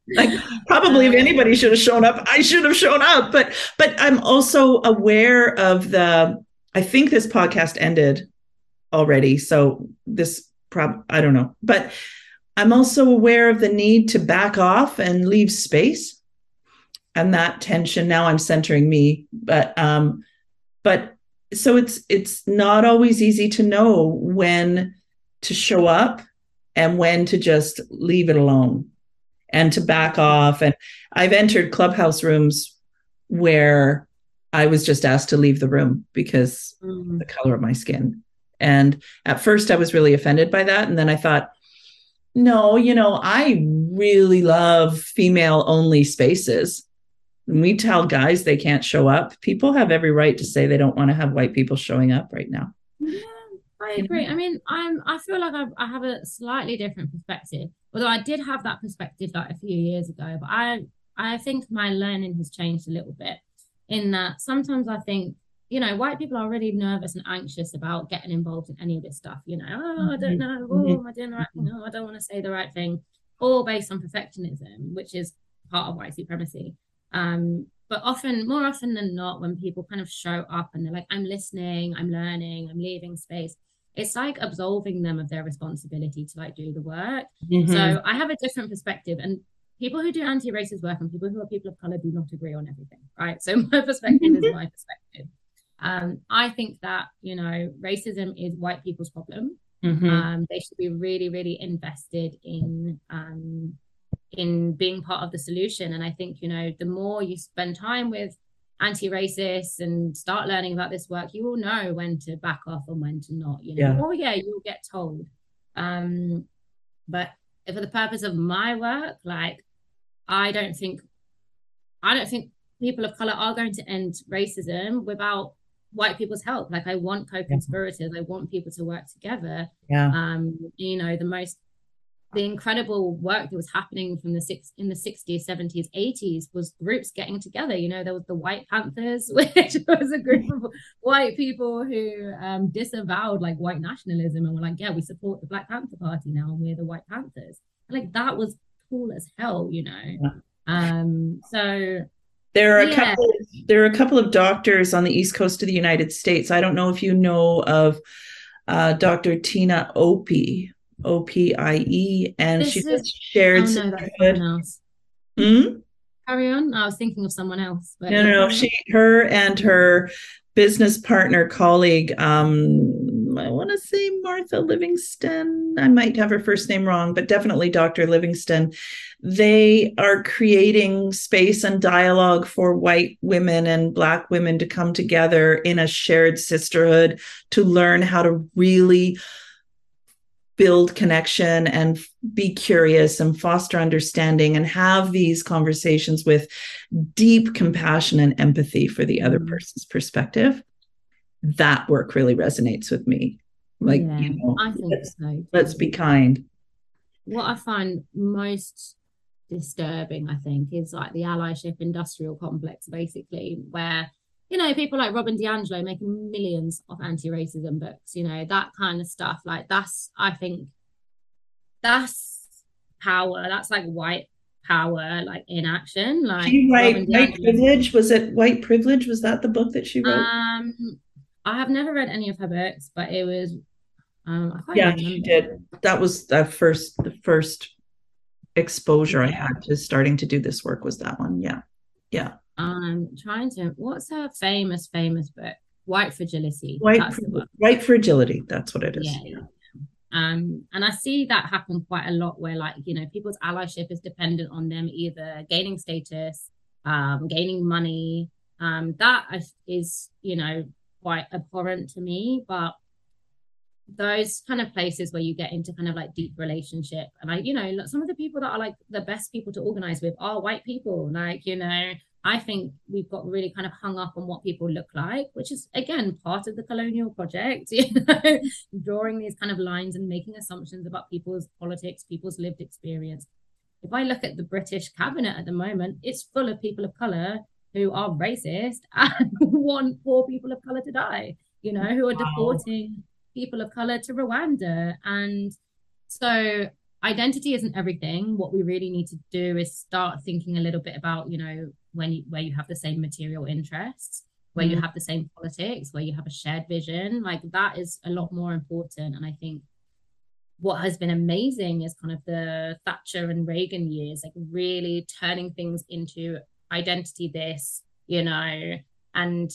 [laughs] like probably if um, anybody should have shown up, I should have shown up. But but I'm also aware of the. I think this podcast ended already. So this prob I don't know. But I'm also aware of the need to back off and leave space. And that tension now I'm centering me, but um but so it's it's not always easy to know when to show up and when to just leave it alone and to back off and I've entered clubhouse rooms where I was just asked to leave the room because mm-hmm. the color of my skin. And at first I was really offended by that and then I thought no, you know, I really love female only spaces. When we tell guys they can't show up, people have every right to say they don't want to have white people showing up right now. Yeah, I agree. I mean, I'm I feel like I've, I have a slightly different perspective. Although I did have that perspective like a few years ago, but I I think my learning has changed a little bit in that sometimes I think you know, white people are really nervous and anxious about getting involved in any of this stuff. You know, oh, I don't mm-hmm. know, oh, am I doing the right thing? Oh, I don't want to say the right thing, all based on perfectionism, which is part of white supremacy. Um, but often, more often than not, when people kind of show up and they're like, I'm listening, I'm learning, I'm leaving space, it's like absolving them of their responsibility to like do the work. Mm-hmm. So I have a different perspective. And people who do anti-racist work and people who are people of color do not agree on everything, right? So my [laughs] perspective is my perspective. Um, I think that you know racism is white people's problem. Mm-hmm. Um, they should be really, really invested in um, in being part of the solution. And I think you know the more you spend time with anti-racists and start learning about this work, you will know when to back off and when to not. You know, yeah. oh yeah, you'll get told. Um, but for the purpose of my work, like I don't think I don't think people of color are going to end racism without white people's help. Like I want co-conspirators. Yeah. I want people to work together. Yeah. Um, you know, the most the incredible work that was happening from the six in the 60s, 70s, 80s was groups getting together. You know, there was the White Panthers, [laughs] which was a group of white people who um, disavowed like white nationalism and were like, yeah, we support the Black Panther Party now and we're the White Panthers. And, like that was cool as hell, you know. Yeah. Um, so there are a couple. There are a couple of doctors on the east coast of the United States. I don't know if you know of uh, Dr. Tina Opie, O P I E, and this she is, shared. Oh, no, that's someone else. Hmm? Carry on. I was thinking of someone else. But no, no, no. She, her, and her business partner, colleague, um, I want to say Martha Livingston. I might have her first name wrong, but definitely Dr. Livingston. They are creating space and dialogue for white women and Black women to come together in a shared sisterhood to learn how to really build connection and be curious and foster understanding and have these conversations with deep compassion and empathy for the other mm-hmm. person's perspective that work really resonates with me like yeah, you know I think let's, so let's be kind what i find most disturbing i think is like the allyship industrial complex basically where you know, people like Robin DiAngelo making millions of anti-racism books, you know, that kind of stuff. Like that's, I think, that's power. That's like white power, like in action. Like she write white privilege. Was it white privilege? Was that the book that she wrote? Um, I have never read any of her books, but it was. Um, yeah, she did. That was the first, the first exposure yeah. I had to starting to do this work was that one. Yeah, yeah. I'm trying to. What's her famous, famous book? White Fragility. White, White Fragility. That's what it is. Yeah, yeah. Um, and I see that happen quite a lot where, like, you know, people's allyship is dependent on them either gaining status, um, gaining money. Um, that is, you know, quite abhorrent to me. But those kind of places where you get into kind of like deep relationship and I, you know, some of the people that are like the best people to organize with are white people. Like, you know, I think we've got really kind of hung up on what people look like, which is again part of the colonial project, [laughs] you know, drawing these kind of lines and making assumptions about people's politics, people's lived experience. If I look at the British cabinet at the moment, it's full of people of color who are racist [laughs] and want poor people of color to die, you know, who are wow. deporting people of color to Rwanda. And so identity isn't everything. What we really need to do is start thinking a little bit about, you know, when you, where you have the same material interests, where mm-hmm. you have the same politics, where you have a shared vision, like that is a lot more important. And I think what has been amazing is kind of the Thatcher and Reagan years, like really turning things into identity this, you know, and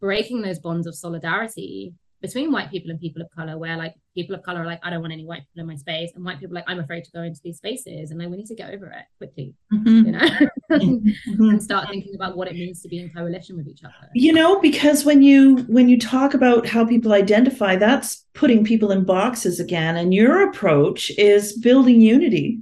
breaking those bonds of solidarity between white people and people of color, where like people of color are like, I don't want any white people in my space, and white people like, I'm afraid to go into these spaces, and like we need to get over it quickly, mm-hmm. you know, [laughs] mm-hmm. and start thinking about what it means to be in coalition with each other. You know, because when you when you talk about how people identify, that's putting people in boxes again, and your approach is building unity.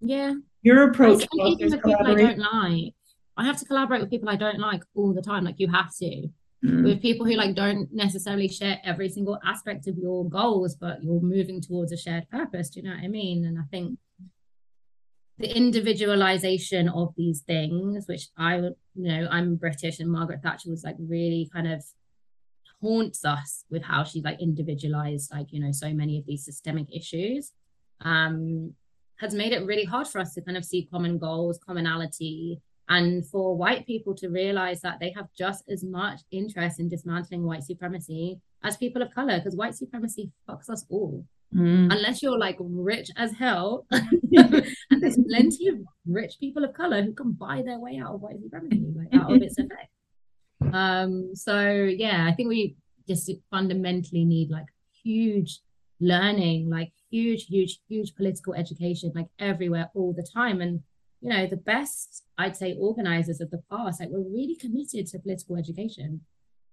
Yeah, your approach. people I don't like. I have to collaborate with people I don't like all the time. Like you have to mm. with people who like don't necessarily share every single aspect of your goals, but you're moving towards a shared purpose. Do you know what I mean? And I think the individualization of these things, which I, you know, I'm British and Margaret Thatcher was like really kind of haunts us with how she like individualized like you know so many of these systemic issues um has made it really hard for us to kind of see common goals commonality and for white people to realize that they have just as much interest in dismantling white supremacy as people of color, because white supremacy fucks us all. Mm. Unless you're like rich as hell, [laughs] [laughs] and there's plenty of rich people of color who can buy their way out of white supremacy, like out of its [laughs] effect. Um, so yeah, I think we just fundamentally need like huge learning, like huge, huge, huge political education, like everywhere all the time. And you know, the best, I'd say, organizers of the past, like, were really committed to political education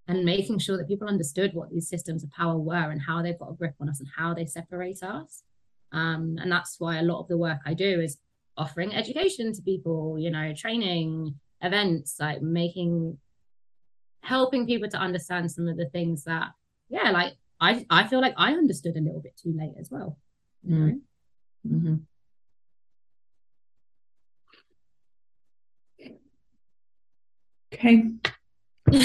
and making sure that people understood what these systems of power were and how they've got a grip on us and how they separate us. Um, and that's why a lot of the work I do is offering education to people, you know, training, events, like making, helping people to understand some of the things that, yeah, like I, I feel like I understood a little bit too late as well. You know? mm-hmm. Okay. [laughs]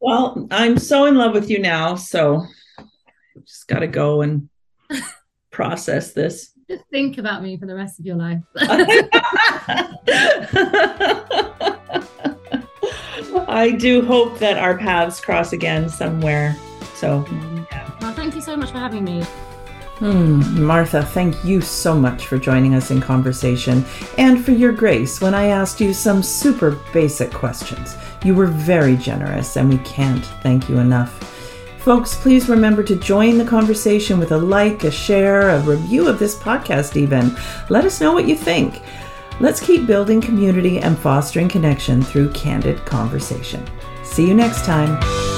well, I'm so in love with you now, so just got to go and process this. Just think about me for the rest of your life. [laughs] I do hope that our paths cross again somewhere. So, yeah. Well, thank you so much for having me. Hmm, Martha, thank you so much for joining us in conversation and for your grace when I asked you some super basic questions. You were very generous, and we can't thank you enough. Folks, please remember to join the conversation with a like, a share, a review of this podcast, even. Let us know what you think. Let's keep building community and fostering connection through candid conversation. See you next time.